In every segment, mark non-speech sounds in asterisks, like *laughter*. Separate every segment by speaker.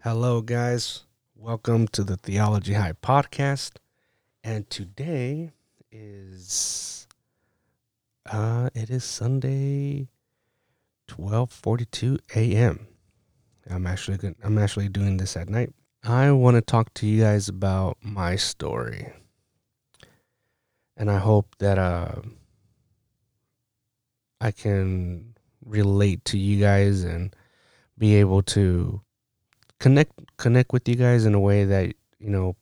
Speaker 1: Hello, guys. Welcome to the Theology High podcast. And today is uh it is Sunday 12:42 a.m. I'm actually good. I'm actually doing this at night. I want to talk to you guys about my story. And I hope that uh I can relate to you guys and be able to connect connect with you guys in a way that, you know,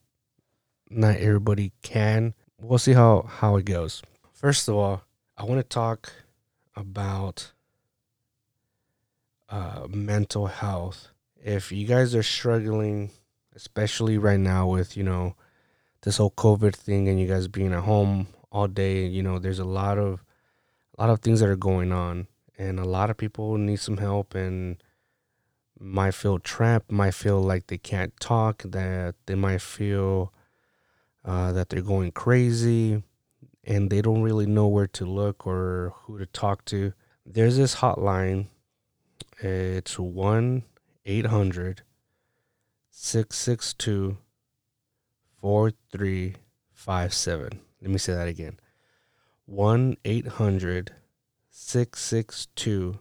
Speaker 1: not everybody can. We'll see how how it goes. First of all, I want to talk about uh, mental health. If you guys are struggling, especially right now with, you know, this whole COVID thing and you guys being at home all day, you know, there's a lot of a lot of things that are going on and a lot of people need some help and might feel trapped, might feel like they can't talk, that they might feel uh, that they're going crazy and they don't really know where to look or who to talk to. There's this hotline it's 1 800 662 4357. Let me say that again 1 800 662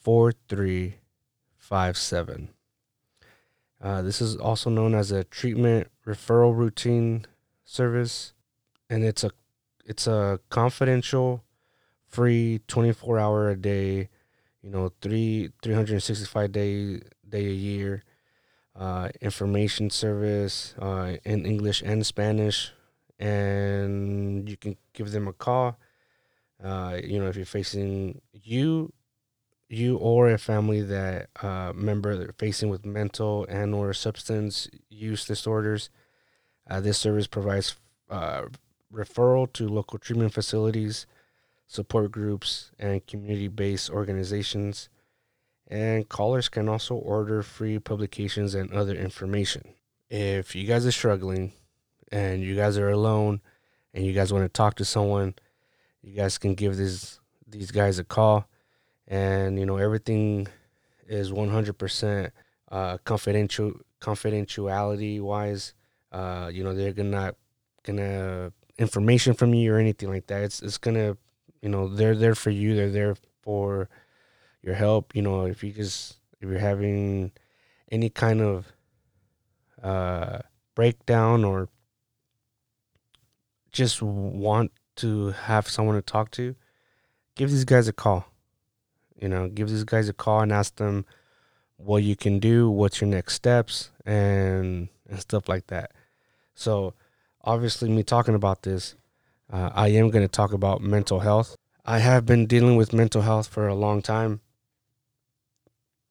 Speaker 1: 4357. Uh, this is also known as a treatment referral routing service, and it's a it's a confidential, free, twenty four hour a day you know, three three hundred sixty five day day a year, uh, information service uh, in English and Spanish, and you can give them a call. Uh, you know, if you're facing you, you or a family that uh, member facing with mental and or substance use disorders, uh, this service provides uh, referral to local treatment facilities support groups, and community based organizations. And callers can also order free publications and other information. If you guys are struggling and you guys are alone and you guys want to talk to someone, you guys can give these these guys a call. And you know everything is 100% uh, confidential confidentiality wise uh, you know they're gonna gonna information from you or anything like that. It's it's gonna you know they're there for you. They're there for your help you know if you just if you're having any kind of uh breakdown or just want to have someone to talk to give these guys a call you know give these guys a call and ask them what you can do what's your next steps and and stuff like that so obviously me talking about this uh, I am going to talk about mental health. I have been dealing with mental health for a long time.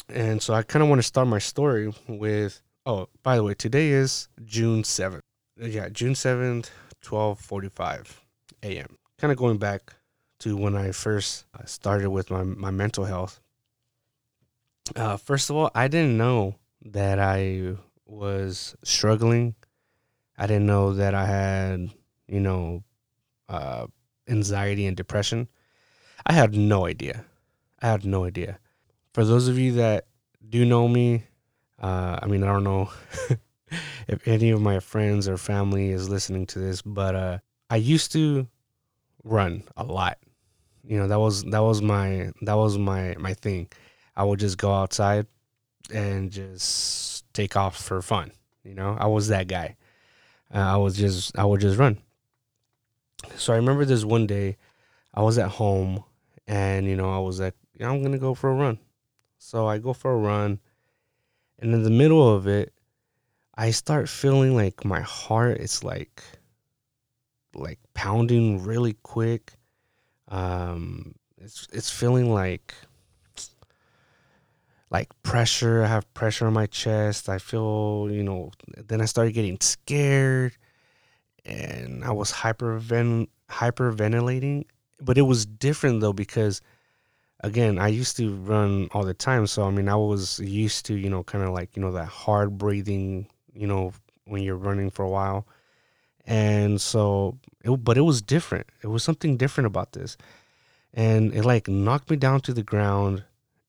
Speaker 1: And so I kind of want to start my story with oh, by the way, today is June 7th. Yeah, June 7th, 12:45 a.m. Kind of going back to when I first uh, started with my my mental health. Uh, first of all, I didn't know that I was struggling. I didn't know that I had, you know, uh, anxiety and depression. I had no idea. I had no idea. For those of you that do know me, uh, I mean, I don't know *laughs* if any of my friends or family is listening to this, but uh, I used to run a lot. You know, that was that was my that was my my thing. I would just go outside and just take off for fun. You know, I was that guy. Uh, I was just I would just run. So I remember this one day, I was at home, and you know I was like, I'm gonna go for a run. So I go for a run, and in the middle of it, I start feeling like my heart is like, like pounding really quick. Um, it's it's feeling like like pressure. I have pressure on my chest. I feel, you know, then I started getting scared and I was hyperven hyperventilating, but it was different though because again, I used to run all the time, so I mean, I was used to, you know, kind of like, you know, that hard breathing, you know, when you're running for a while. And so, it, but it was different. It was something different about this. And it like knocked me down to the ground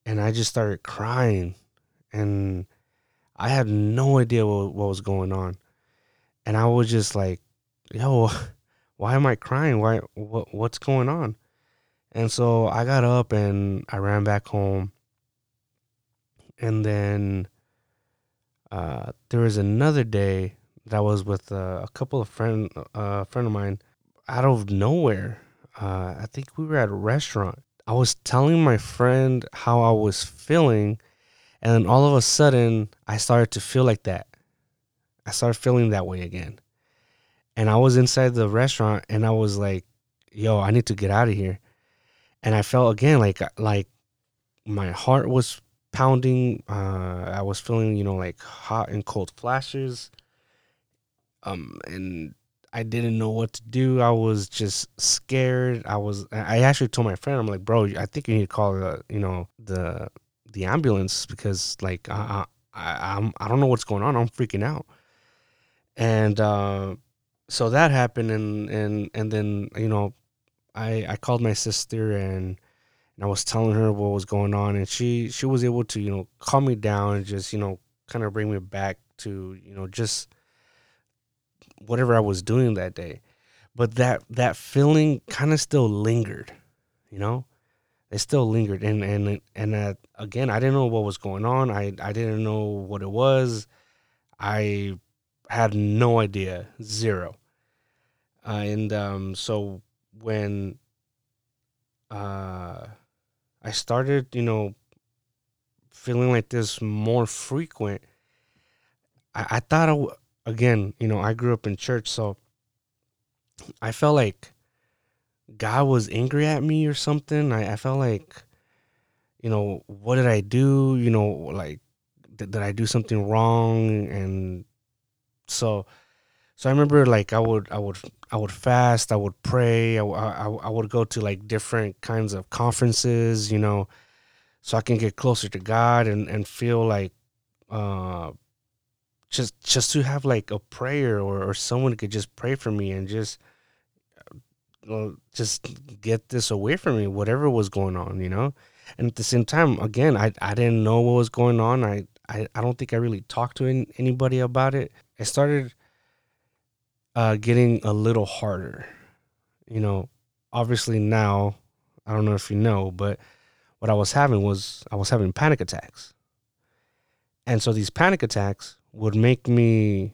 Speaker 1: and I just started crying. And I had no idea what, what was going on. And I was just like, yo, *laughs* why am I crying? Why, what, what's going on? And so I got up and I ran back home. And then uh, there was another day that was with uh, a couple of friend, uh, friend of mine out of nowhere. Uh, I think we were at a restaurant. I was telling my friend how I was feeling, and then all of a sudden, I started to feel like that. I started feeling that way again. And I was inside the restaurant and I was like, yo, I need to get out of here. And I felt again like like my heart was pounding. Uh, I was feeling, you know, like hot and cold flashes. Um, and I didn't know what to do. I was just scared. I was. I actually told my friend, I'm like, bro, I think you need to call the, you know, the the ambulance because like I I I'm I don't know what's going on. I'm freaking out. And uh, so that happened, and and and then you know, I I called my sister and and I was telling her what was going on, and she she was able to you know calm me down and just you know kind of bring me back to you know just whatever I was doing that day. But that that feeling kind of still lingered, you know. It still lingered, and and and uh, again, I didn't know what was going on. I I didn't know what it was. I had no idea, zero. Uh, and um, so when uh, I started, you know, feeling like this more frequent, I, I thought, again, you know, I grew up in church, so I felt like God was angry at me or something. I, I felt like, you know, what did I do? You know, like, did, did I do something wrong? And so, so I remember like I would, I would, I would fast, I would pray, I, I, I would go to like different kinds of conferences, you know, so I can get closer to God and, and feel like, uh, just just to have like a prayer or, or someone could just pray for me and just uh, just get this away from me whatever was going on you know? And at the same time again i, I didn't know what was going on. I, I, I don't think i really talked to anybody about it. I started uh, getting a little harder you know obviously now i don't know if you know but what i was having was i was having panic attacks and so these panic attacks would make me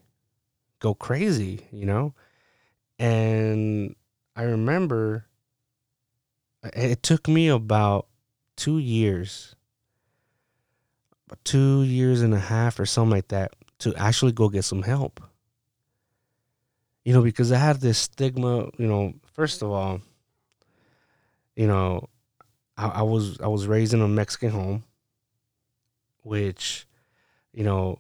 Speaker 1: go crazy, you know? And I remember it took me about two years, two years and a half or something like that to actually go get some help. You know, because I had this stigma, you know, first of all, you know, I, I was I was raised in a Mexican home, which, you know,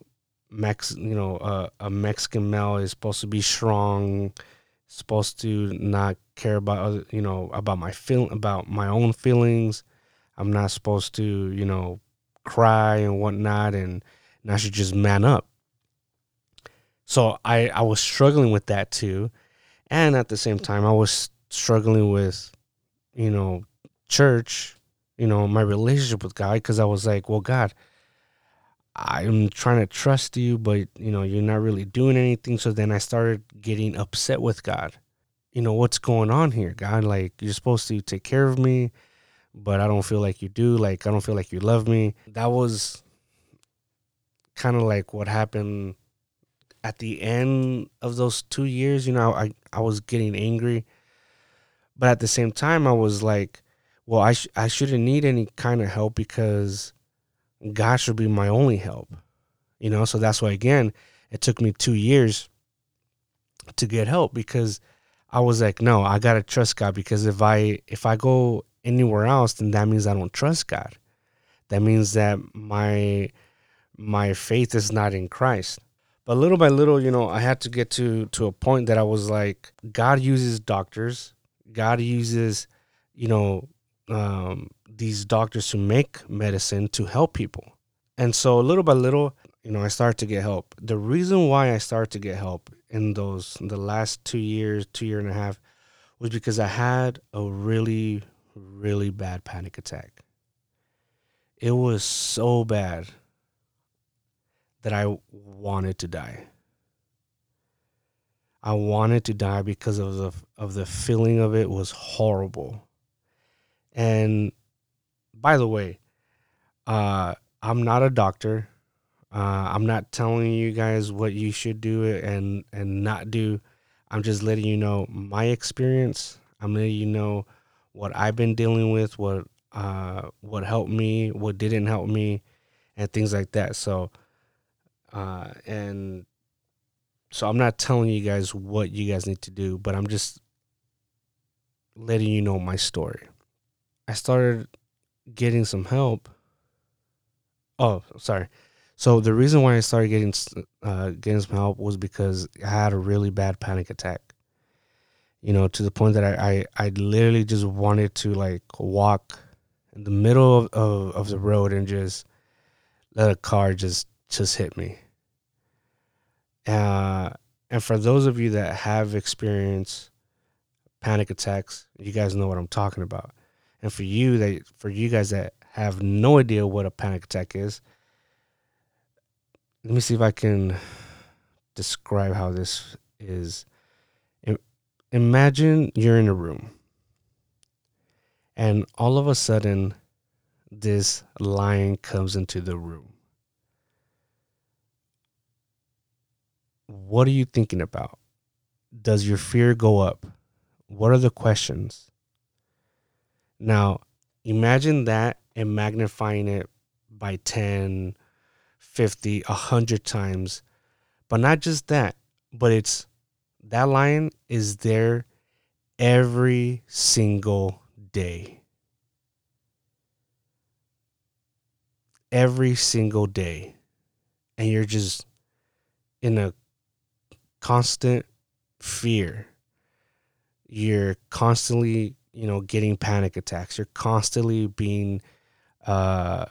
Speaker 1: Mex, you know, uh, a Mexican male is supposed to be strong, supposed to not care about other, you know, about my feel about my own feelings. I'm not supposed to, you know, cry and whatnot, and, and I should just man up. So I I was struggling with that too, and at the same time I was struggling with, you know, church, you know, my relationship with God, because I was like, well, God I'm trying to trust you, but you know, you're not really doing anything. So then I started getting upset with God. You know, what's going on here, God? Like, you're supposed to take care of me, but I don't feel like you do. Like, I don't feel like you love me. That was kind of like what happened at the end of those two years. You know, I, I was getting angry, but at the same time, I was like, well, I, sh- I shouldn't need any kind of help because God should be my only help. You know, so that's why again, it took me two years to get help because I was like, no, I gotta trust God because if I if I go anywhere else, then that means I don't trust God. That means that my my faith is not in Christ. But little by little, you know, I had to get to to a point that I was like, God uses doctors, God uses, you know, um, these doctors to make medicine to help people. And so little by little, you know, I started to get help. The reason why I started to get help in those in the last two years, two year and a half, was because I had a really, really bad panic attack. It was so bad that I wanted to die. I wanted to die because of the of the feeling of it was horrible. And by the way, uh, I'm not a doctor. Uh, I'm not telling you guys what you should do and and not do. I'm just letting you know my experience. I'm letting you know what I've been dealing with, what uh, what helped me, what didn't help me, and things like that. So, uh, and so I'm not telling you guys what you guys need to do, but I'm just letting you know my story. I started getting some help. Oh, sorry. So the reason why I started getting uh, getting some help was because I had a really bad panic attack. You know, to the point that I I, I literally just wanted to like walk in the middle of, of, of the road and just let a car just just hit me. Uh, and for those of you that have experienced panic attacks, you guys know what I'm talking about. And for you that for you guys that have no idea what a panic attack is, let me see if I can describe how this is. Imagine you're in a room and all of a sudden this lion comes into the room. What are you thinking about? Does your fear go up? What are the questions? Now, imagine that and magnifying it by 10, 50, 100 times. But not just that, but it's that lion is there every single day. Every single day. And you're just in a constant fear. You're constantly, you know, getting panic attacks. You're constantly being uh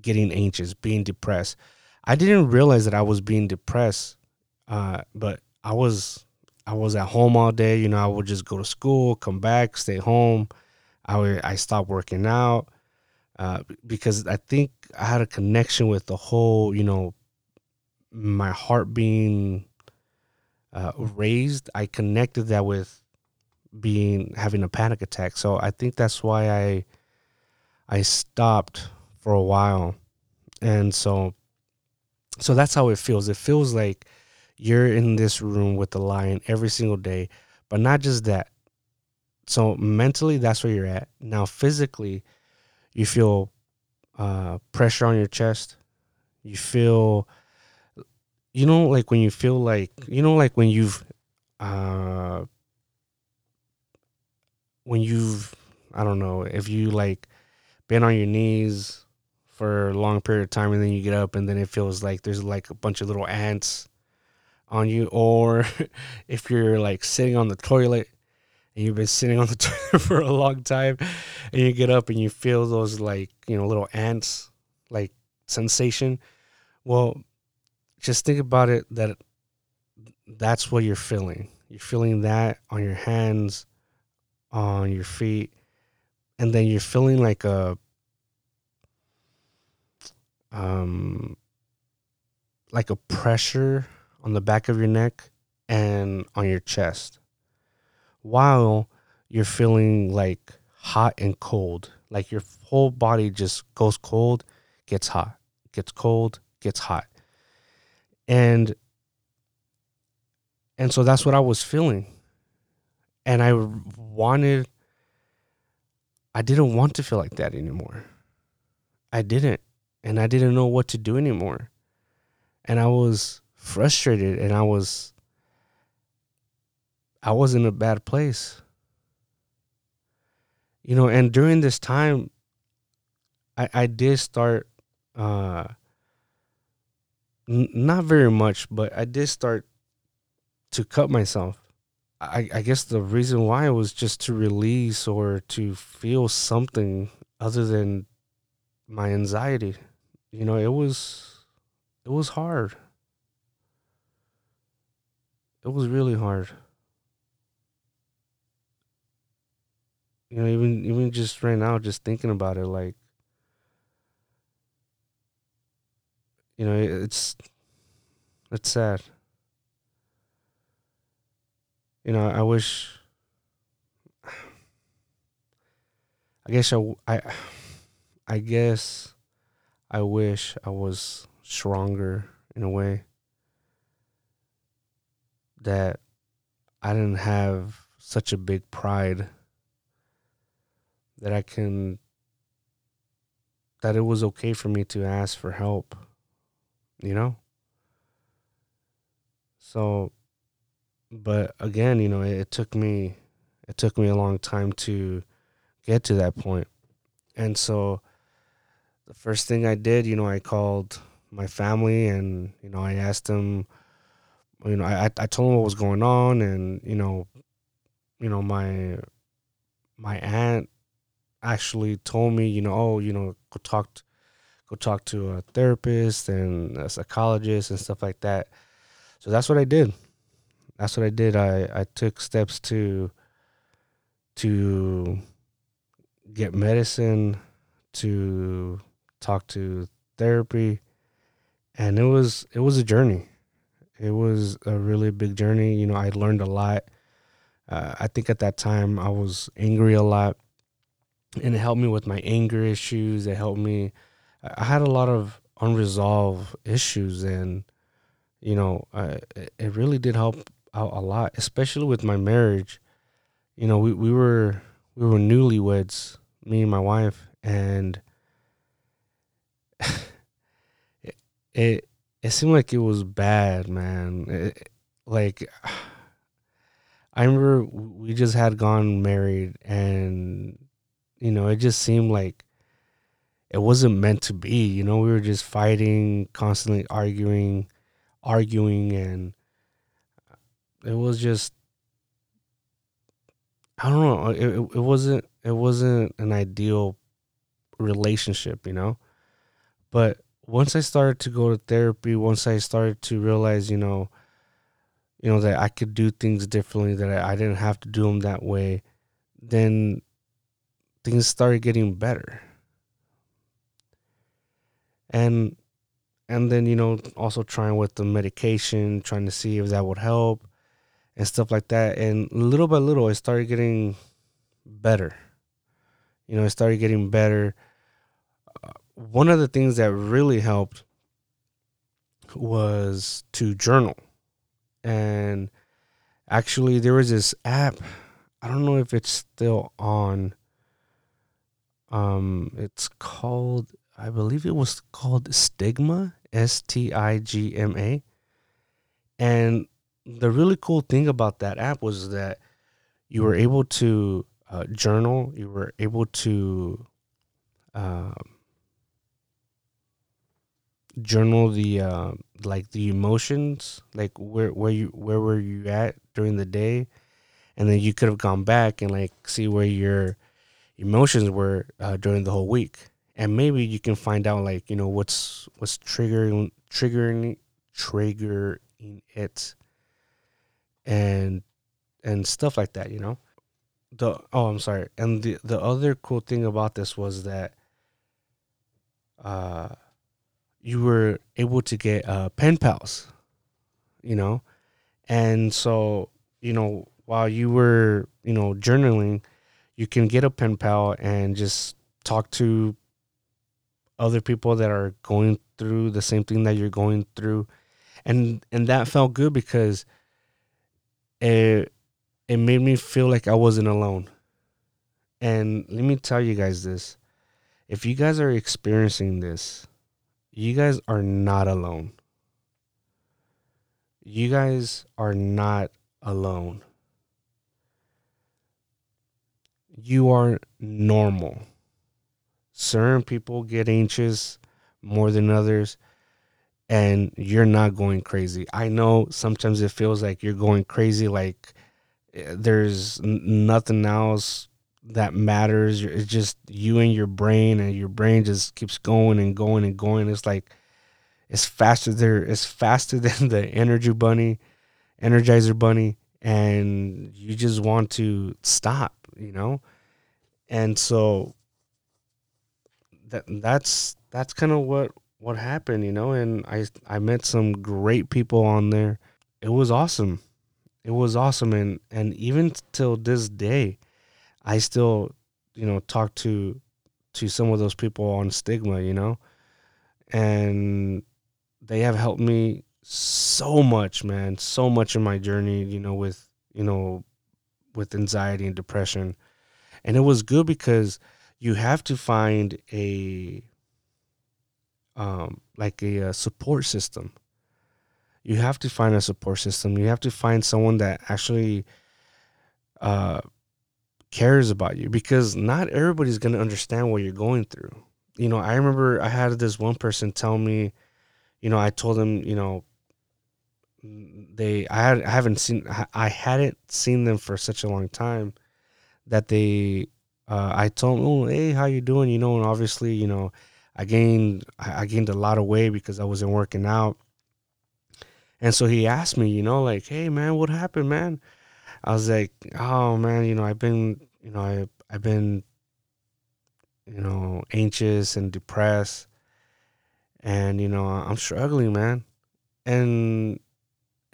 Speaker 1: getting anxious, being depressed. I didn't realize that I was being depressed, uh, but I was I was at home all day. You know, I would just go to school, come back, stay home. I would, I stopped working out uh, because I think I had a connection with the whole, you know, my heart being uh, raised. I connected that with being having a panic attack. So I think that's why I I stopped for a while. And so so that's how it feels. It feels like you're in this room with the lion every single day, but not just that. So mentally that's where you're at. Now physically you feel uh, pressure on your chest. You feel you know like when you feel like you know like when you've uh when you've I don't know if you like been on your knees for a long period of time and then you get up and then it feels like there's like a bunch of little ants on you or *laughs* if you're like sitting on the toilet and you've been sitting on the *laughs* toilet for a long time and you get up and you feel those like you know little ants like sensation well just think about it that that's what you're feeling. You're feeling that on your hands on your feet and then you're feeling like a um, like a pressure on the back of your neck and on your chest while you're feeling like hot and cold like your whole body just goes cold gets hot gets cold gets hot and and so that's what i was feeling and i wanted i didn't want to feel like that anymore i didn't and I didn't know what to do anymore. And I was frustrated and I was I was in a bad place. You know, and during this time I I did start uh not very much, but I did start to cut myself. I, I guess the reason why was just to release or to feel something other than my anxiety you know, it was it was hard. it was really hard. You know, even even just right now, just thinking about it, like you know, it's it's sad. You know, I wish. I guess I, I, I guess I wish I was stronger in a way that I didn't have such a big pride that I can that it was okay for me to ask for help, you know? So but again, you know, it, it took me it took me a long time to get to that point. And so the first thing I did, you know, I called my family and, you know, I asked them you know, I I told them what was going on and, you know, you know, my my aunt actually told me, you know, oh, you know, go talk to, go talk to a therapist and a psychologist and stuff like that. So that's what I did. That's what I did. I I took steps to to get medicine, to talk to therapy, and it was it was a journey. It was a really big journey. You know, I learned a lot. Uh, I think at that time I was angry a lot and it helped me with my anger issues. It helped me. I had a lot of unresolved issues, and you know, I, it really did help out a lot, especially with my marriage. You know, we, we were we were newlyweds, me and my wife, and it, *sighs* it it seemed like it was bad, man. It, like *sighs* I remember we just had gone married and you know, it just seemed like it wasn't meant to be. You know, we were just fighting, constantly arguing, arguing, and it was just I don't know. It, it wasn't it wasn't an ideal relationship, you know. But once I started to go to therapy, once I started to realize, you know, you know that I could do things differently, that I, I didn't have to do them that way, then things started getting better. And and then you know also trying with the medication, trying to see if that would help and stuff like that. And little by little, it started getting better. You know, it started getting better. Uh, one of the things that really helped was to journal. And actually, there was this app. I don't know if it's still on. Um, it's called, I believe it was called Stigma, S T I G M A. And the really cool thing about that app was that you were able to uh, journal, you were able to uh, journal the uh, like the emotions, like where where you where were you at during the day, and then you could have gone back and like see where your emotions were uh, during the whole week, and maybe you can find out like you know what's what's triggering triggering triggering it, and and stuff like that. You know, the oh I'm sorry, and the the other cool thing about this was that uh you were able to get uh pen pals, you know, and so you know while you were you know journaling you can get a pen pal and just talk to other people that are going through the same thing that you're going through and and that felt good because it it made me feel like I wasn't alone. And let me tell you guys this. If you guys are experiencing this, you guys are not alone. You guys are not alone you are normal. Certain people get anxious more than others, and you're not going crazy. I know sometimes it feels like you're going crazy, like eh, there's nothing else that matters. It's just you and your brain, and your brain just keeps going and going and going. It's like it's faster there. It's faster *laughs* than the energy bunny Energizer Bunny, and you just want to stop, you know? And so that that's that's kind of what what happened, you know, and I I met some great people on there. It was awesome. It was awesome and and even till this day I still, you know, talk to to some of those people on stigma, you know? And they have helped me so much, man, so much in my journey, you know, with, you know, with anxiety and depression. And it was good because you have to find a um like a, a support system. You have to find a support system. You have to find someone that actually uh cares about you because not everybody's going to understand what you're going through. You know, I remember I had this one person tell me, you know, I told them, you know, they I had I haven't seen I hadn't seen them for such a long time that they uh, I told him, oh hey how you doing? You know and obviously you know I gained I gained a lot of weight because I wasn't working out. And so he asked me you know like hey man what happened man? I was like oh man you know I've been you know I I've been you know anxious and depressed. And you know I'm struggling man. And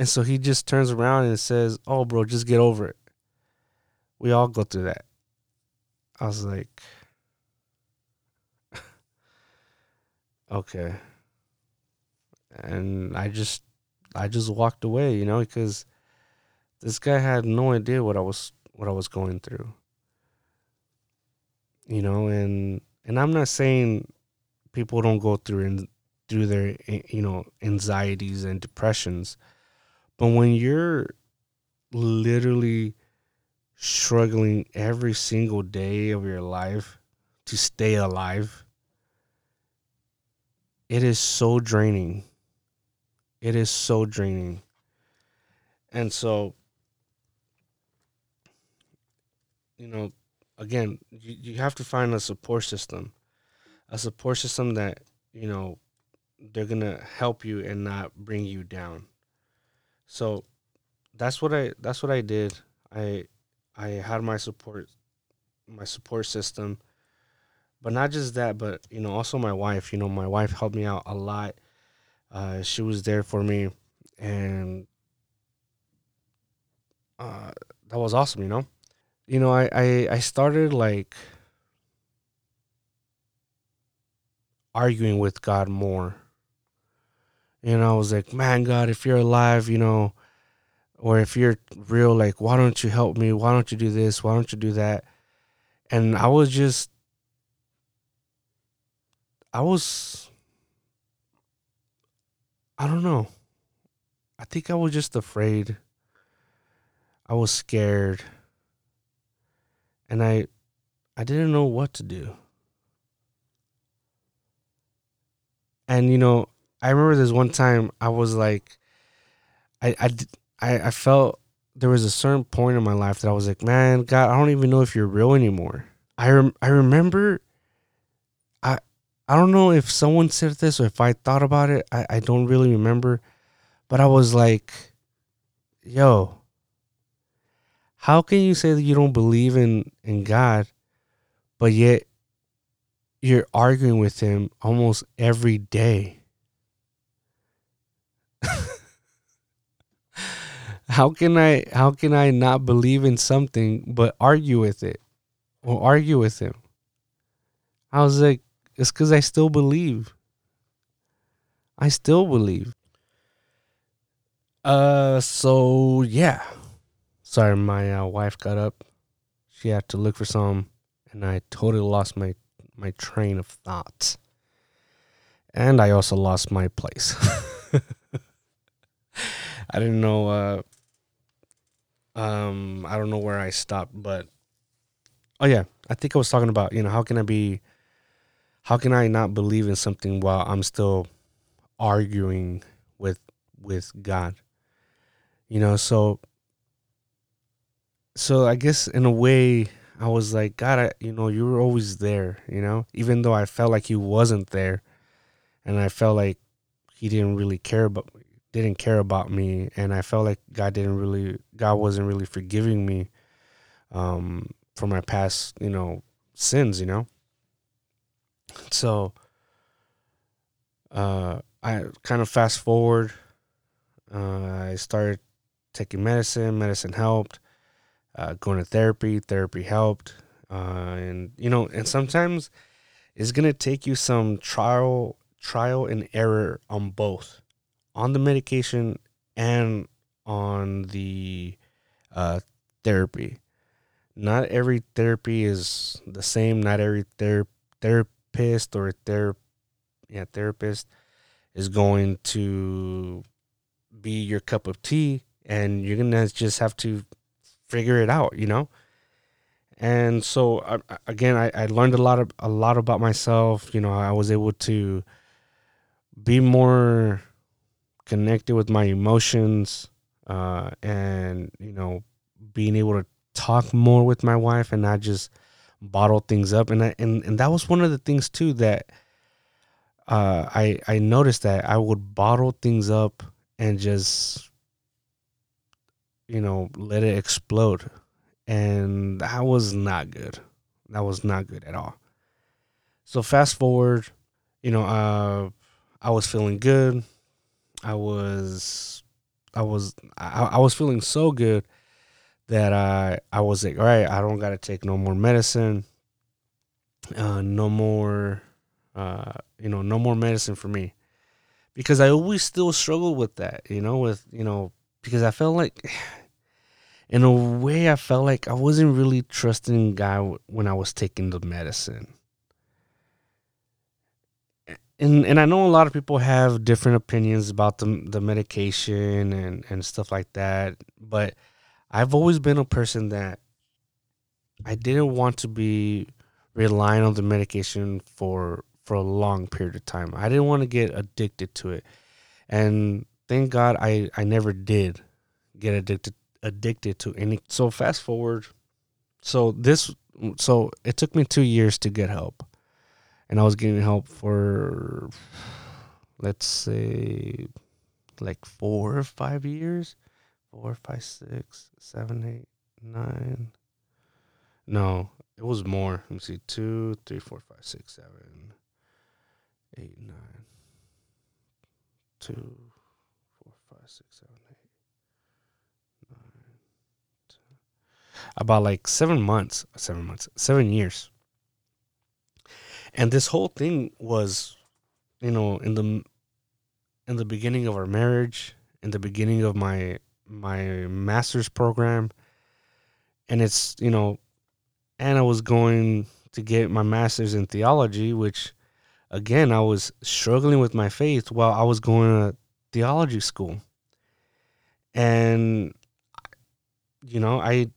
Speaker 1: and so he just turns around and says, "Oh, bro, just get over it. We all go through that." I was like, *laughs* "Okay." And I just I just walked away, you know, because this guy had no idea what I was what I was going through. You know, and and I'm not saying people don't go through and through their you know anxieties and depressions but when you're literally struggling every single day of your life to stay alive, it is so draining. It is so draining. And so, you know, again, you, you have to find a support system, a support system that, you know, they're going to help you and not bring you down. So that's what I that's what I did. I I had my support my support system. But not just that, but you know, also my wife, you know, my wife helped me out a lot. Uh, she was there for me and uh, that was awesome, you know. You know, I, I I started like arguing with God more and I was like, man, God, if you're alive, you know, or if you're real, like, why don't you help me? Why don't you do this? Why don't you do that? And I was just, I was, I don't know. I think I was just afraid. I was scared. And I, I didn't know what to do. And, you know, I remember this one time I was like, I, I, I, I felt there was a certain point in my life that I was like, man, God, I don't even know if you're real anymore. I rem- I remember, I I don't know if someone said this or if I thought about it. I, I don't really remember, but I was like, yo, how can you say that you don't believe in in God, but yet you're arguing with him almost every day? *laughs* how can I how can I not believe in something but argue with it or argue with him? I was like, it's because I still believe. I still believe. Uh, so yeah. Sorry, my uh, wife got up. She had to look for some, and I totally lost my my train of thought. And I also lost my place. *laughs* I didn't know. Uh, um, I don't know where I stopped, but oh yeah, I think I was talking about you know how can I be, how can I not believe in something while I'm still arguing with with God, you know? So, so I guess in a way I was like, God, I, you know, you were always there, you know, even though I felt like He wasn't there, and I felt like He didn't really care about didn't care about me and I felt like God didn't really God wasn't really forgiving me um for my past, you know, sins, you know. So uh I kind of fast forward uh I started taking medicine, medicine helped. Uh going to therapy, therapy helped. Uh and you know, and sometimes it's to take you some trial trial and error on both on the medication and on the uh, therapy. Not every therapy is the same. Not every ther- therapist or ther- yeah, therapist is going to be your cup of tea, and you're gonna just have to figure it out. You know. And so I, again, I, I learned a lot of a lot about myself. You know, I was able to be more connected with my emotions uh, and you know being able to talk more with my wife and not just bottle things up. And I, and and that was one of the things too that uh, I I noticed that I would bottle things up and just you know let it explode. And that was not good. That was not good at all. So fast forward you know uh I was feeling good I was, I was, I, I was feeling so good that I, I was like, all right, I don't got to take no more medicine, uh, no more, uh, you know, no more medicine for me, because I always still struggle with that, you know, with you know, because I felt like, *sighs* in a way, I felt like I wasn't really trusting God when I was taking the medicine and and I know a lot of people have different opinions about the the medication and and stuff like that, but I've always been a person that I didn't want to be relying on the medication for for a long period of time. I didn't want to get addicted to it. And thank God I I never did get addicted addicted to any so fast forward so this so it took me 2 years to get help and I was getting help for let's say like four or five years, four, five, six, seven, eight, nine. No, it was more. Let me see, two, three, four, five, six, seven, eight, nine, two, four, five, six, seven, eight, nine. Ten. About like seven months, seven months, seven years and this whole thing was you know in the in the beginning of our marriage in the beginning of my my master's program. And it's you know and i was going to get my master's in theology which again i was struggling with my faith while i was going to theology school. And you know i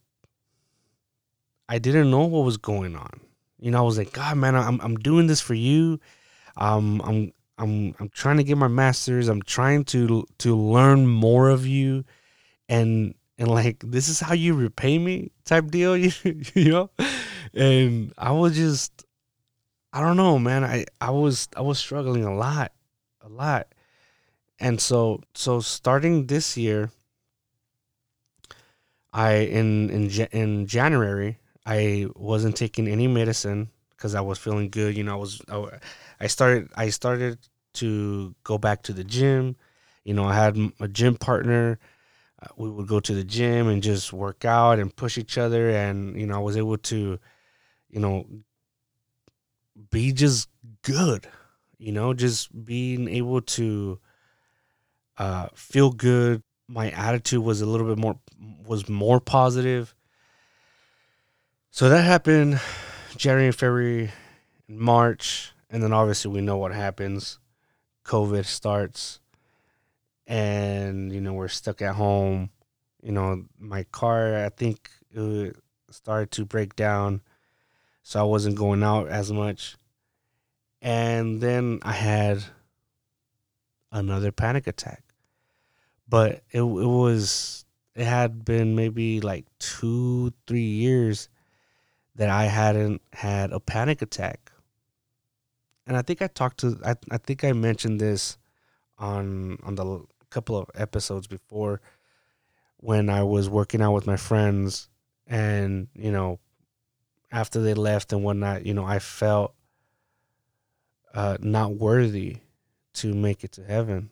Speaker 1: i didn't know what was going on you know, I was like, God, man, I'm I'm doing this for you. Um, I'm I'm I'm trying to get my masters. I'm trying to to learn more of you, and and like this is how you repay me type deal. *laughs* You know, and I was just, I don't know, man. I I was I was struggling a lot, a lot, and so so starting this year, I in in in January I wasn't taking any medicine because I was feeling good. You know, I was I, I started I started to go back to the gym. You know, I had a gym partner. Uh, we would go to the gym and just work out and push each other, and you know, I was able to, you know, be just good. You know, just being able to uh, feel good. My attitude was a little bit more was more positive so that happened January, February, March, and then obviously we know what happens. COVID starts, and you know we're stuck at home. You know my car, I think, it started to break down, so I wasn't going out as much. And then I had another panic attack, but it it was it had been maybe like two three years that I hadn't had a panic attack. And I think I talked to I, I think I mentioned this on on the couple of episodes before when I was working out with my friends and, you know, after they left and whatnot, you know, I felt uh, not worthy to make it to heaven.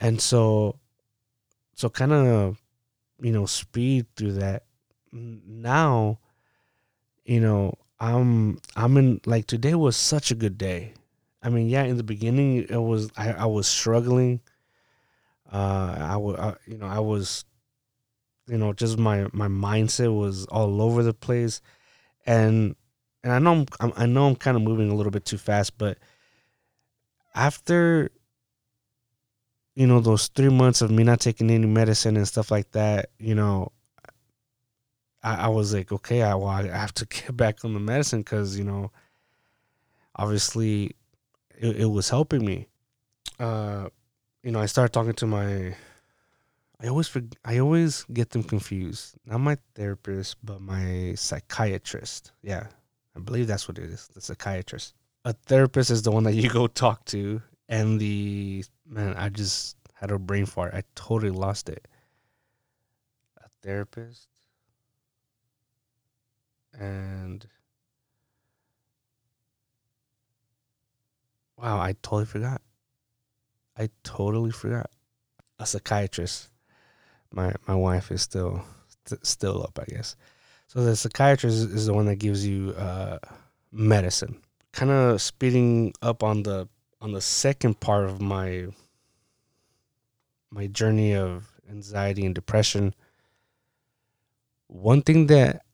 Speaker 1: And so, so kind of, you know, speed through that. Now, you know, I'm, I'm in, like, today was such a good day. I mean, yeah, in the beginning, it was, I, I was struggling. Uh, I was, you know, I was, you know, just my, my mindset was all over the place. And, and I know I'm, I know I'm kind of moving a little bit too fast, but after you know those three months of me not taking any medicine and stuff like that, you know, I, I was like, okay, I, well, I have to *laughs* get back on the medicine because you know, obviously, it, it was helping me. Uh, you know, I started talking to my. I always I always get them confused. Not my therapist, but my psychiatrist. Yeah, I believe that's what it is. The psychiatrist. A therapist is the one that you *laughs* go talk to and the man, I just had a brain fart. I totally lost it. A therapist and wow, I totally forgot. I totally forgot. A psychiatrist. My my wife is still st- still up, I guess. So the psychiatrist is the one that gives you uh, medicine. Kind of speeding up on the on the second part of my my journey of anxiety and depression one thing that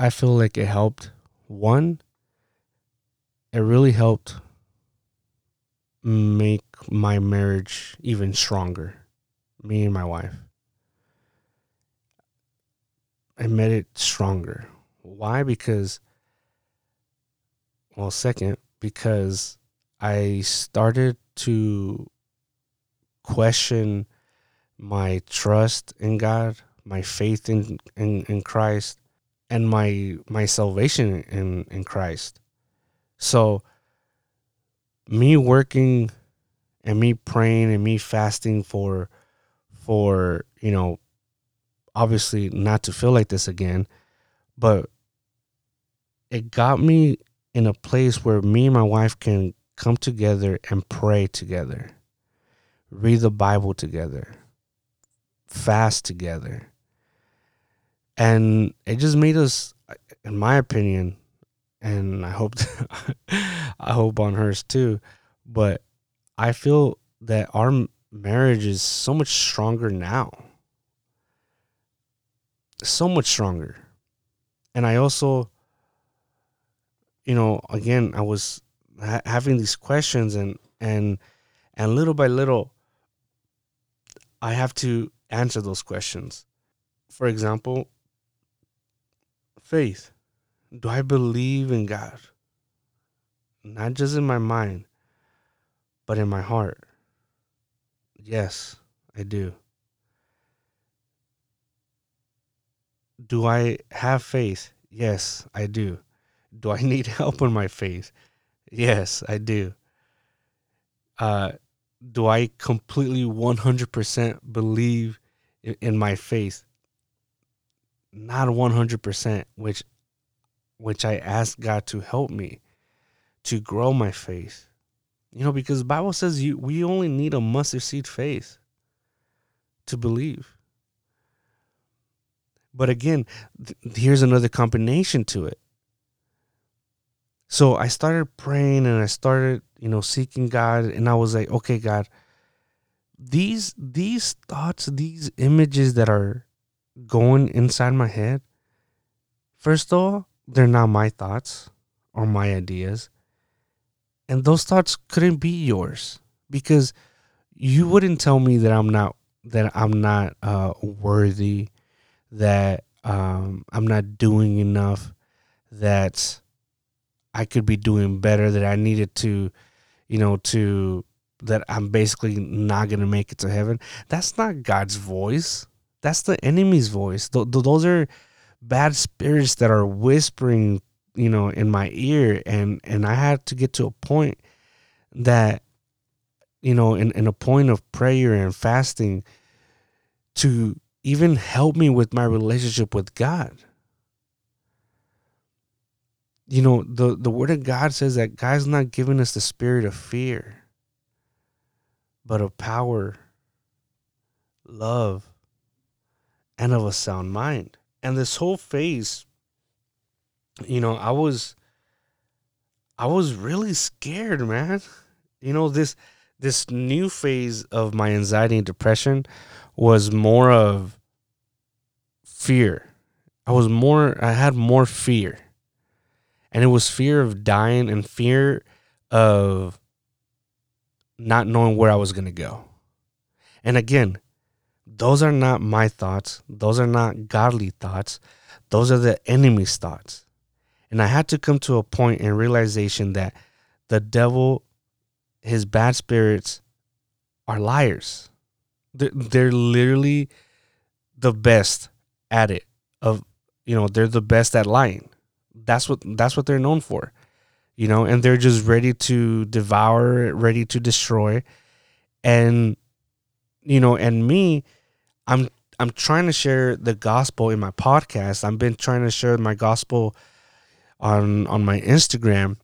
Speaker 1: i feel like it helped. One it really helped make my marriage even stronger me and my wife. I made it stronger. Why? Because well second because I started to question my trust in God, my faith in, in, in Christ, and my my salvation in, in Christ. So me working and me praying and me fasting for for, you know, obviously not to feel like this again, but it got me in a place where me and my wife can come together and pray together, read the Bible together, fast together. And it just made us, in my opinion, and I hope *laughs* I hope on hers too, but I feel that our marriage is so much stronger now. So much stronger. And I also you know, again, I was ha- having these questions and and and little by little I have to answer those questions. For example, faith. Do I believe in God? Not just in my mind, but in my heart. Yes, I do. Do I have faith? Yes, I do. Do I *laughs* need help in my faith? Yes, I do. Uh, do I completely 100% believe in my faith? Not 100%, which which I ask God to help me to grow my faith. You know, because the Bible says you we only need a mustard seed faith to believe. But again, th- here's another combination to it. So I started praying and I started, you know, seeking God and I was like, okay, God, these these thoughts, these images that are going inside my head, first of all, they're not my thoughts or my ideas. And those thoughts couldn't be yours because you wouldn't tell me that I'm not that I'm not uh, worthy, that um, I'm not doing enough, that I could be doing better, that I needed to, you know, to that I'm basically not to make it to heaven. That's not God's voice. That's the enemy's voice. Th- th- those are bad spirits that are whispering, you know, in my ear and and I had to get to a point that you know, in, in a point of prayer and fasting to even help me with my relationship with God. You know, the, the word of God says that God's not giving us the spirit of fear, but of power, love, and of a sound mind. And this whole phase, you know, I was I was really scared, man. You know, this this new phase of my anxiety and depression was more of fear. I was more I had more fear. And it was fear of dying and fear of not knowing where I was going to go. And again, those are not my thoughts. Those are not godly thoughts. Those are the enemy's thoughts. And I had to come to a point in realization that the devil, his bad spirits, are liars. They're, literally the best at it. Of you know, they're the best at lying. That's what that's what they're known for. You know, and they're just ready to devour, ready to destroy. And you know, and me, I'm I'm trying to share the gospel in my podcast. I've been trying to share my gospel on on my Instagram.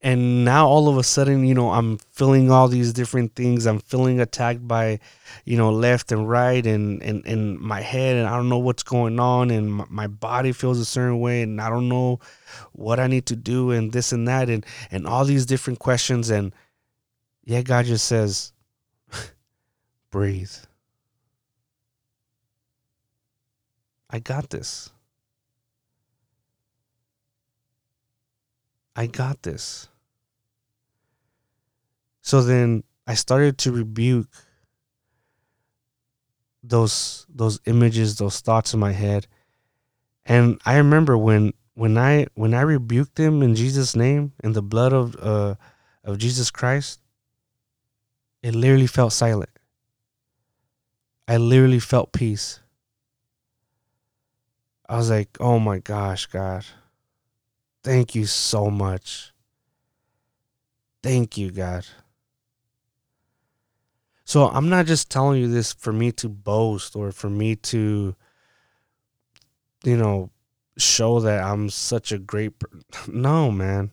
Speaker 1: And now all of a sudden you know i'm feeling all these different things. I'm feeling attacked by you know left and right and and in my head and i don't know what's going on and my, body feels a certain way and i don't know what i need to do and this and that and and all these different questions and yeah god just says *laughs* breathe i got this I got this. So then I started to rebuke those those images, those thoughts in my head. And I remember when when I when I rebuked them in Jesus' name in the blood of uh of Jesus Christ, it literally felt silent. I literally felt peace. I was like, "Oh my gosh, God." Thank you so much. Thank you, God. So I'm not just telling you this for me to boast or for me to, you know, show that I'm such a great. Per- *laughs* no, man.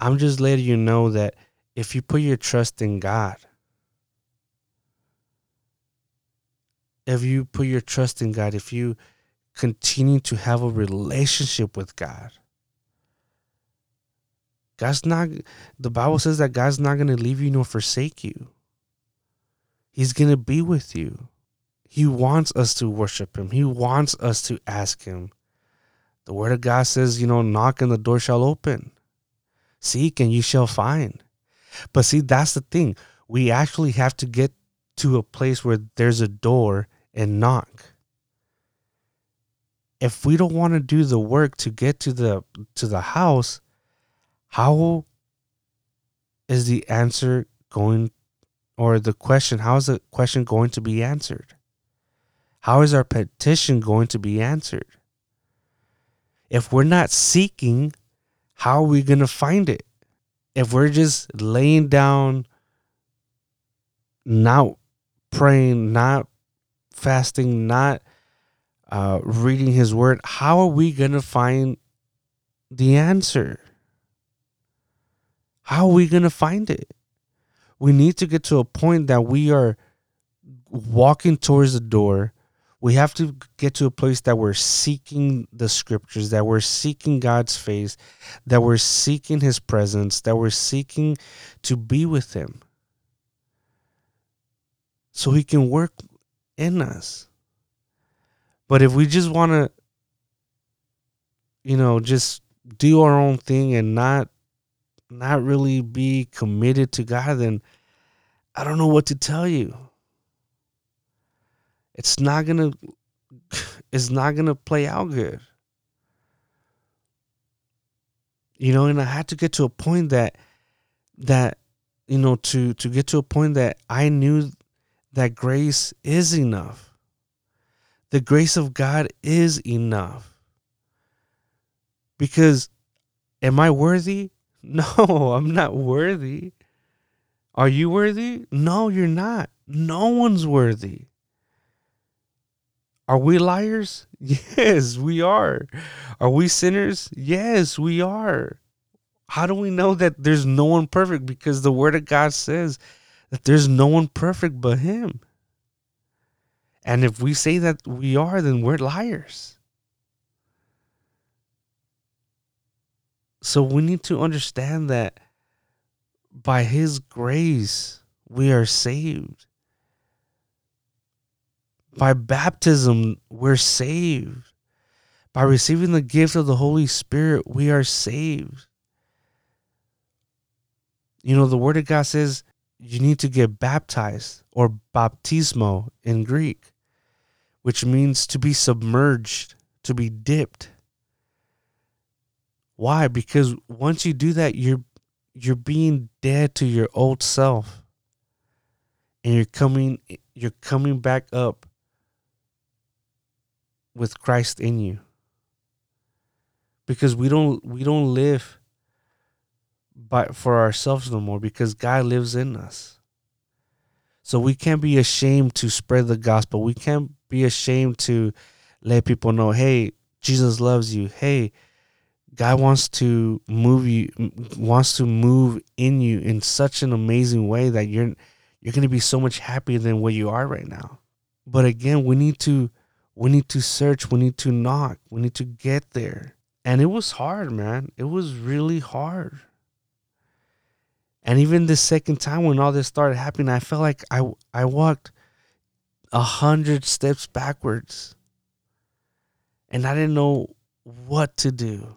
Speaker 1: I'm just letting you know that if you put your trust in God, if you put your trust in God, if you continue to have a relationship with God. God's not, the Bible says that God's not going to leave you nor forsake you. He's going to be with you. He wants us to worship Him, He wants us to ask Him. The Word of God says, you know, knock and the door shall open. Seek and you shall find. But see, that's the thing. We actually have to get to a place where there's a door and knock. If we don't want to do the work to get to the to the house how is the answer going or the question how is the question going to be answered? How is our petition going to be answered? If we're not seeking how are we going to find it? If we're just laying down not praying not fasting not uh, reading His Word, how are we going to find the answer? How are we going to find it? We need to get to a point that we are walking towards the door. We have to get to a place that we're seeking the scriptures, that we're seeking God's face, that we're seeking His presence, that we're seeking to be with Him so He can work in us. But if we just want to, you know, just do our own thing and not not really be committed to God, then I don't know what to tell you. It's not gonna *sighs* it's not gonna play out good. You know, and I had to get to a point that that you know to to get to a point that I knew that grace is enough the grace of God is enough. Because am I worthy? *laughs* No, I'm not worthy. Are you worthy? No, you're not. No one's worthy. Are we liars? *laughs* Yes, we are. Are we sinners? Yes, we are. How do we know that there's no one perfect? Because the Word of God says that there's no one perfect but Him. And if we say that we are, then we're liars. So we need to understand that by His grace, we are saved. By baptism, we're saved. By receiving the gift of the Holy Spirit, we are saved. You know, the Word of God says you need to get baptized or baptismo in Greek, which means to be submerged, to be dipped. Why? Because once you do that, you're you're being dead to your old self. And you're coming you're coming back up with Christ in you. Because we don't we don't live by for ourselves no more because God lives in us. So we can't be ashamed to spread the gospel. We can't be ashamed to let people know, "Hey, Jesus loves you. Hey, God wants to move you wants to move in you in such an amazing way that you're you're going to be so much happier than where you are right now." But again, we need to we need to search, we need to knock, we need to get there. And it was hard, man. It was really hard. And even the second time when all this started happening, I felt like I I walked a hundred steps backwards. And I didn't know what to do.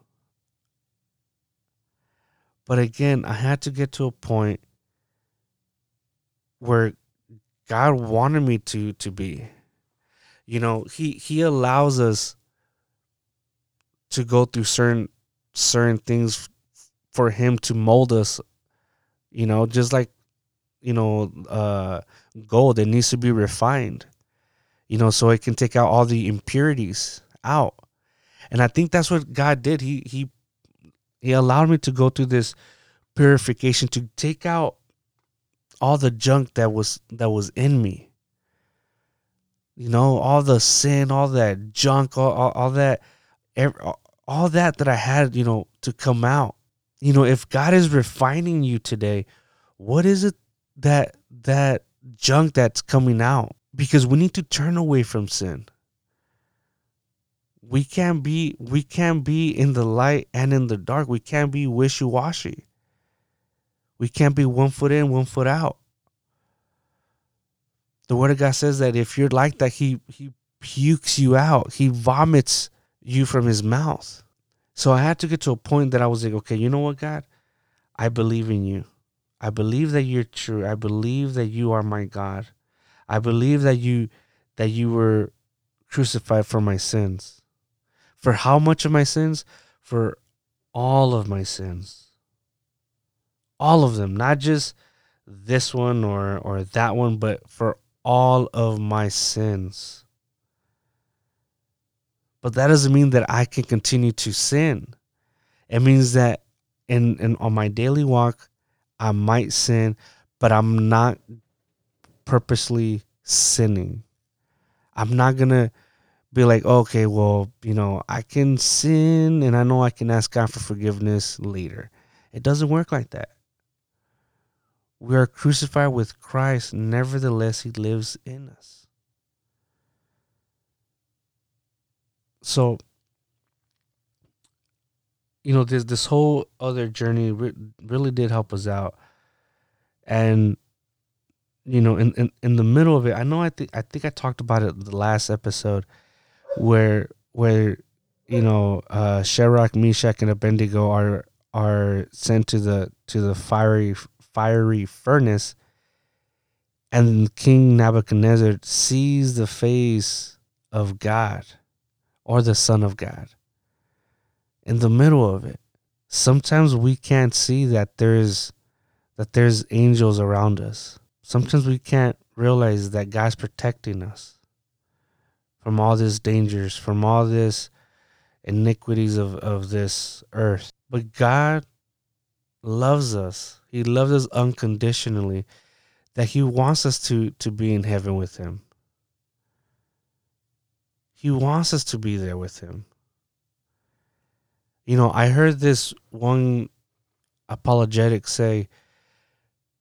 Speaker 1: But again, I had to get to a point where God wanted me to to be you know he he allows us to go through certain certain things for him to mold us you know just like you know uh gold it needs to be refined you know so it can take out all the impurities out. And i think that's what god did. He he he allowed me to go through this purification to take out all the junk that was that was in me. You know all the sin all that junk all, all, all that all that that i had you know to come out you know if god is refining you today what is it that that junk that's coming out? Because we need to turn away from sin. We can't be we can't be in the light and in the dark. We can't be wishy-washy. We can't be one foot in one foot out. The word of God says that if you're like that, he he pukes you out. He vomits you from his mouth. So I had to get to a point that I was like, okay, you know what, God? I believe in you. I believe that you're true. I believe that you are my God. I believe that you that you were crucified for my sins. For how much of my sins? For all of my sins. All of them, not just this one or or that one, but for all of my sins. But that doesn't mean that I can continue to sin. It means that in, in on my daily walk, I might sin, but I'm not purposely sinning. I'm not gonna be like, okay, well, you know, I can sin and I know I can ask God for forgiveness later. It doesn't work like that. We are crucified with Christ, nevertheless, He lives in us. So, you know, this this whole other journey re- really did help us out, and you know, in, in in the middle of it, I know I think I think I talked about it the last episode, where where you know, uh, Shadrach, Meshach, and Abednego are are sent to the to the fiery fiery furnace. And King Nebuchadnezzar sees the face of God or the Son of God in the middle of it. Sometimes we can't see that there's that there's angels around us. Sometimes we can't realize that God's protecting us from all these dangers, from all this iniquities of, of this earth. But God loves us. He loves us unconditionally. That He wants us to to be in heaven with Him. He wants us to be there with Him. You know, I heard this one apologetic say,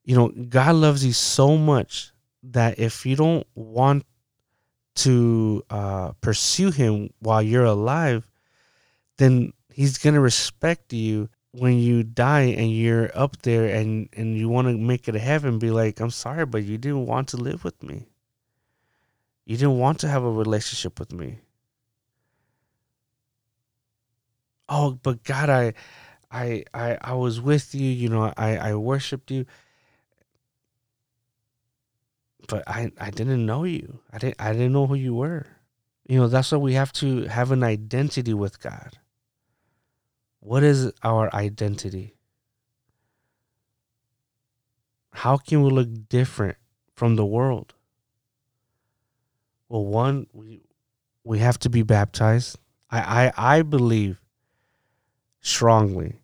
Speaker 1: you know, God loves you so much that if you don't want to uh, pursue Him while you're alive, then He's gonna respect you when you die and you're up there and and you want to make it to heaven. Be like, I'm sorry, but you didn't want to live with me. You didn't want to have a relationship with me. Oh, but God, I, I, I, I was with you. You know, I, I worshipped you but I, I didn't know you. I didn't I didn't know who you were. You know, that's why we have to have an identity with God. What is our identity? How can we look different from the world? Well, one, we we have to be baptized. I, I, I believe strongly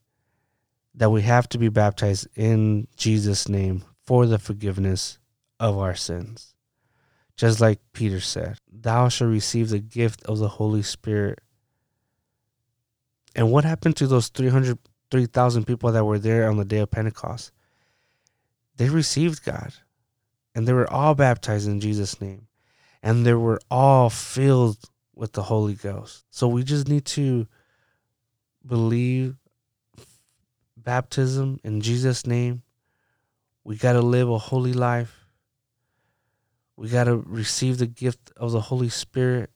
Speaker 1: that we have to be baptized in Jesus' name for the forgiveness of our sins. Just like Peter said, Thou shalt receive the gift of the Holy Spirit. And what happened to those 300, 3,000 people that were there on the day of Pentecost? They received God and they were all baptized in Jesus' name and they were all filled with the Holy Ghost. So we just need to believe baptism in Jesus' name. We got to live a holy life. We got to receive the gift of the Holy Spirit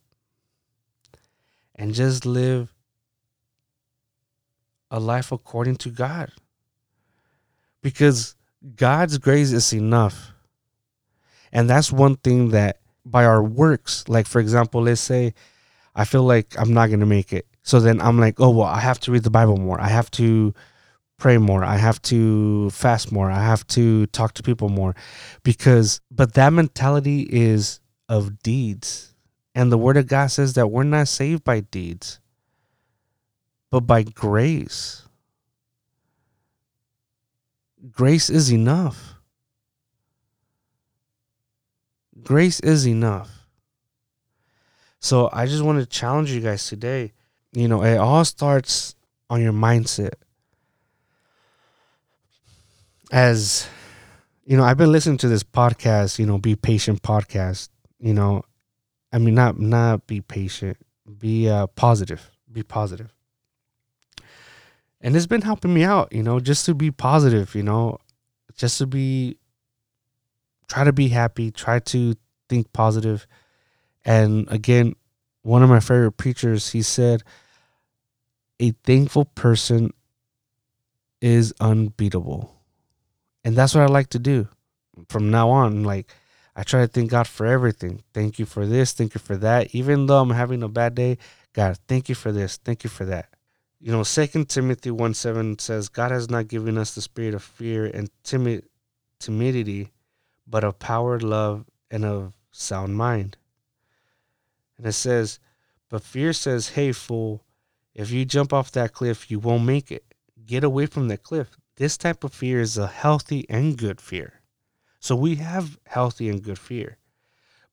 Speaker 1: and just live a life according to God. Because God's grace is enough. And that's one thing that by our works, like for example, let's say I feel like I'm not to make it. So then I'm like, oh, well, I have to read the Bible more. I have to pray more. I have to fast more. I have to talk to people more because, but that mentality is of deeds. And the word of God says that we're not saved by deeds, but by grace. Grace is enough. Grace is enough. So I just want to challenge you guys today. You know, it all starts on your mindset as you know, I've been listening to this podcast, you know, be patient podcast, you know, I mean, not, not be patient, be uh, positive, be positive. And it's been helping me out, you know, just to be positive, you know, just to be, try to be happy, try to think positive. And again, one of my favorite preachers, he said, a thankful person is unbeatable and that's what I like to do from now on. Like, I try to thank God for everything. Thank you for this. Thank you for that. Even though I'm having a bad day, God, thank you for this. Thank you for that. You know, Second Timothy 1 7 says, God has not given us the spirit of fear and timid timidity, but of power, love, and of sound mind. And it says, but fear says, hey, fool, if you jump off that cliff, you won't make it. Get away from that cliff. This type of fear is a healthy and good fear. So we have healthy and good fear.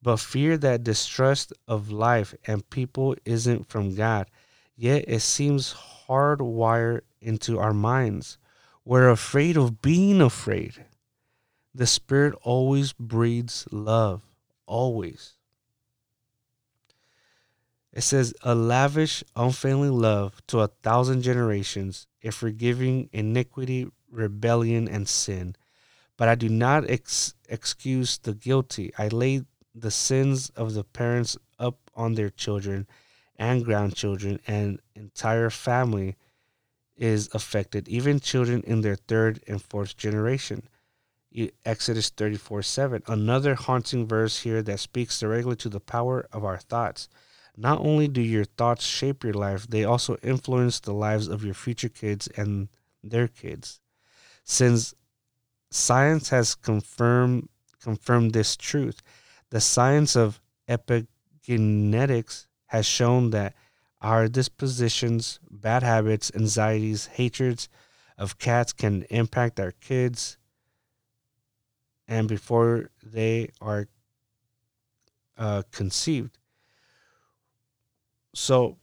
Speaker 1: But fear that distrust of life and people isn't from God, yet it seems hardwired into our minds. We're afraid of being afraid. The Spirit always breeds love, always. It says, a lavish, unfailing love to a thousand generations, a forgiving iniquity, rebellion, and sin. But I do not ex- excuse the guilty. I lay the sins of the parents up on their children and grandchildren, and entire family is affected, even children in their third and fourth generation. Exodus 34 7. Another haunting verse here that speaks directly to the power of our thoughts. Not only do your thoughts shape your life, they also influence the lives of your future kids and their kids since science has confirmed confirmed this truth. The science of epigenetics has shown that our dispositions, bad habits, anxieties, hatreds, of cats can impact our kids and before they are uh, conceived. So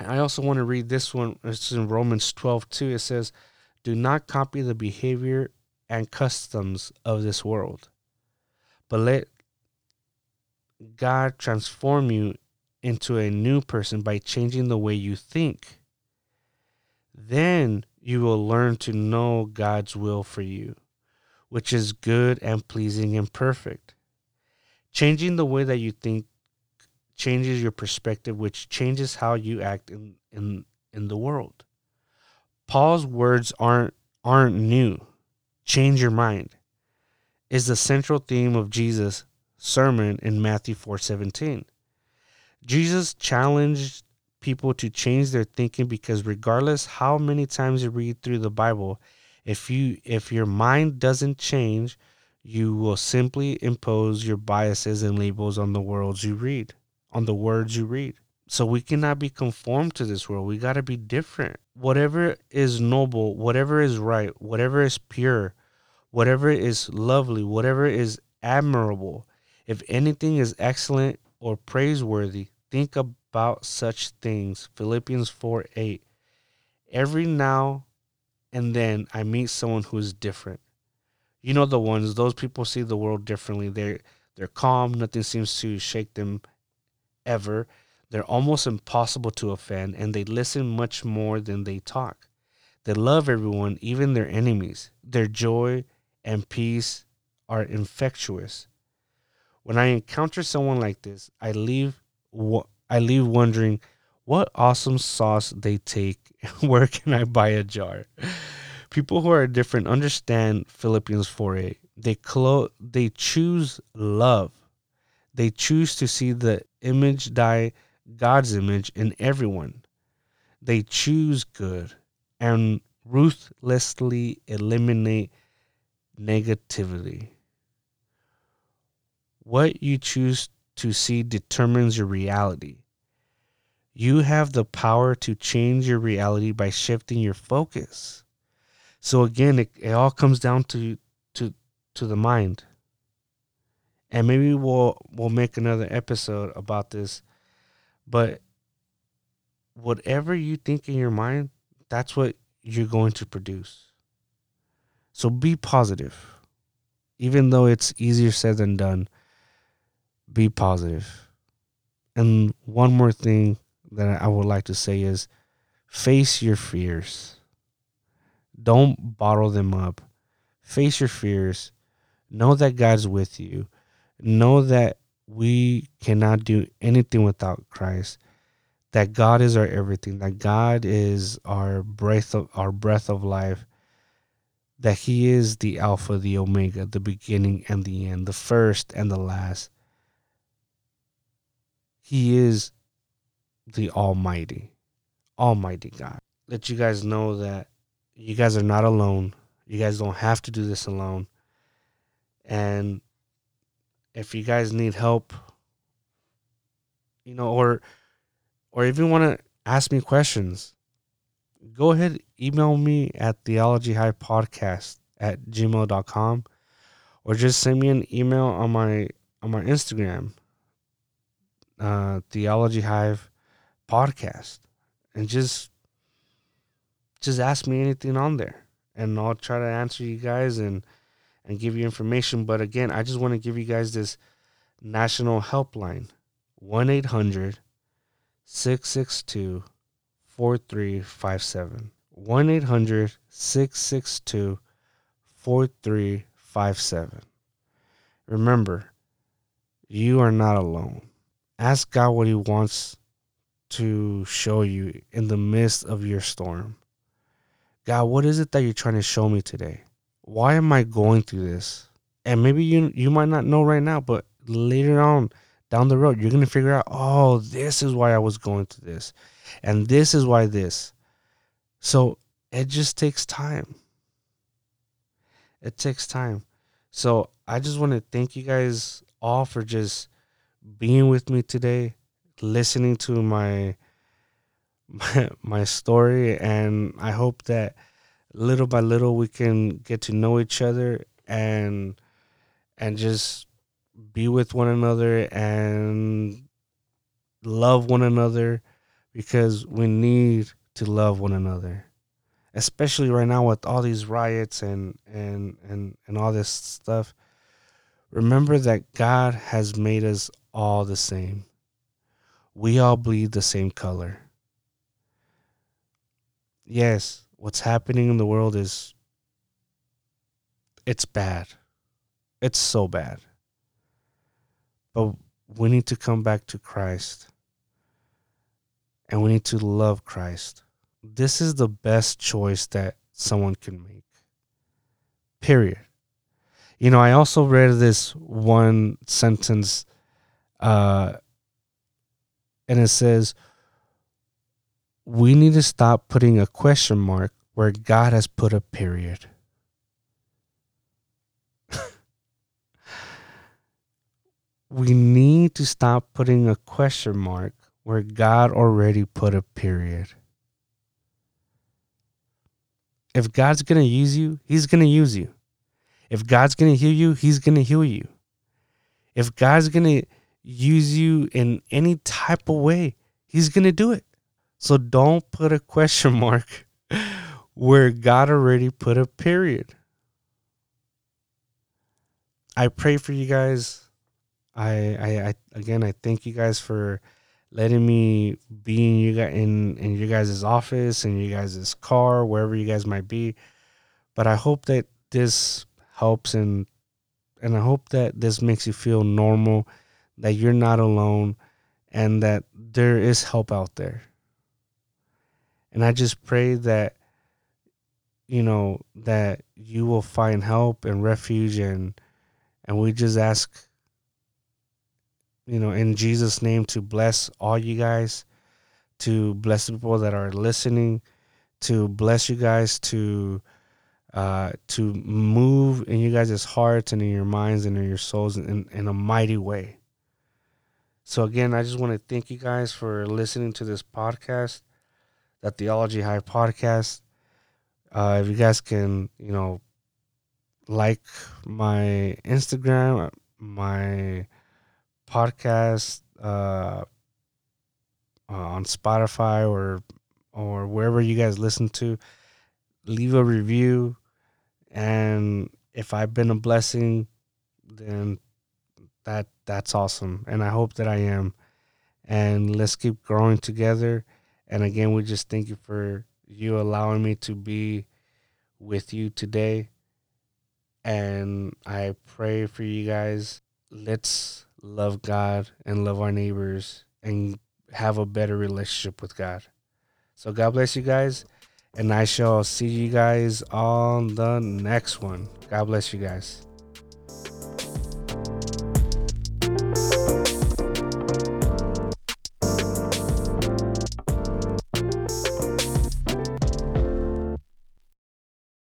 Speaker 1: I also want to read this one. It's in Romans 12 2. It says, Do not copy the behavior and customs of this world, but let God transform you into a new person by changing the way you think. Then you will learn to know God's will for you, which is good and pleasing and perfect. Changing the way that you think changes your perspective, which changes how you act in, in, in the world. Paul's words aren't aren't new. Change your mind is the central theme of Jesus' sermon in Matthew 4:17. Jesus challenged people to change their thinking because regardless how many times you read through the Bible, if you if your mind doesn't change, you will simply impose your biases and labels on the worlds you read on the words you read. So we cannot be conformed to this world. We got to be different. Whatever is noble, whatever is right, whatever is pure, whatever is lovely, whatever is admirable, if anything is excellent or praiseworthy, think about such things. Philippians 4 8. Every now and then I meet someone who is different. You know the ones, those people see the world differently. They're they're calm, nothing seems to shake them ever. They're almost impossible to offend, and they listen much more than they talk. They love everyone, even their enemies. Their joy and peace are infectious. When I encounter someone like this, I leave I leave wondering what awesome sauce they take. *laughs* Where can I buy a jar? People who are different understand Philippians 4:8. They clo- they choose love. They choose to see the image die God's image in everyone. They choose good and ruthlessly eliminate negativity. What you choose to see determines your reality. You have the power to change your reality by shifting your focus. So again, it, it all comes down to to to the mind and maybe we'll we'll make another episode about this but whatever you think in your mind that's what you're going to produce so be positive even though it's easier said than done be positive. positive and one more thing that i would like to say is face your fears don't bottle them up face your fears know that god's with you know that we cannot do anything without Christ. That God is our everything. That God is our breath of our breath of life. That He is the Alpha, the Omega, the beginning and the end, the first and the last. He is the Almighty, Almighty God. Let you guys know that you guys are not alone. You guys don't have to do this alone. And if you guys need help, you know, or or if you want to ask me questions, go ahead, email me at theologyhivepodcast at gmail.com or just send me an email on my on my Instagram, uh, Theology Hive Podcast, and just just ask me anything on there, and I'll try to answer you guys and and give you information. But again, I just want to give you guys this national helpline 1 800 662 4357. 1 800 662 4357. Remember, you are not alone. Ask God what He wants to show you in the midst of your storm. God, what is it that you're trying to show me today? why am I going through this? And maybe you you might not know right now, but later on down the road, you're gonna figure out, oh, this is why I was going through this, and this is why this. So it just takes time. It takes time. So I just want to thank you guys all for just being with me today, listening to my my, *laughs* my story, and I hope that little by little we can get to know each other and and just be with one another and love one another because we need to love one another especially right now with all these riots and and and and all this stuff. Remember that god has made us all the same we all bleed the same color yes what's happening in the world is it's bad it's so bad but we need to come back to christ and we need to love christ this is the best choice that someone can make. Period. You know, I also read this one sentence, uh, and it says, We need to stop putting a question mark where God has put a period. *laughs* we need to stop putting a question mark where God already put a period if God's going to use you, He's going to use you. If God's going to heal you, He's going to heal you. If God's going to use you in any type of way, He's going to do it. So don't put a question *laughs* mark where God already put a period. I pray for you guys. I, I, I again, I thank you guys for letting me be in you guys in in your guys' office and your guys' car wherever you guys might be but i hope that this helps and and i hope that this makes you feel normal that you're not alone and that there is help out there and i just pray that you know that you will find help and refuge and and we just ask you know, in Jesus' name to bless all you guys, to bless the people that are listening, to bless you guys to uh, to move in you guys' hearts and in your minds and in your souls in, in a mighty way. So again, I just want to thank you guys for listening to this podcast, the Theology Hive podcast. Uh, if you guys can, you know, like my Instagram, my podcast uh, uh, on Spotify or or wherever you guys listen to. Leave a review, and if I've been a blessing, then that that's awesome, and I hope that I am. And let's keep growing together. And again, we just thank you for you allowing me to be with you today. And I pray for you guys. Let's love God and love our neighbors and have a better relationship with God. So God bless you guys. And I shall see you guys on the next one. God bless you guys.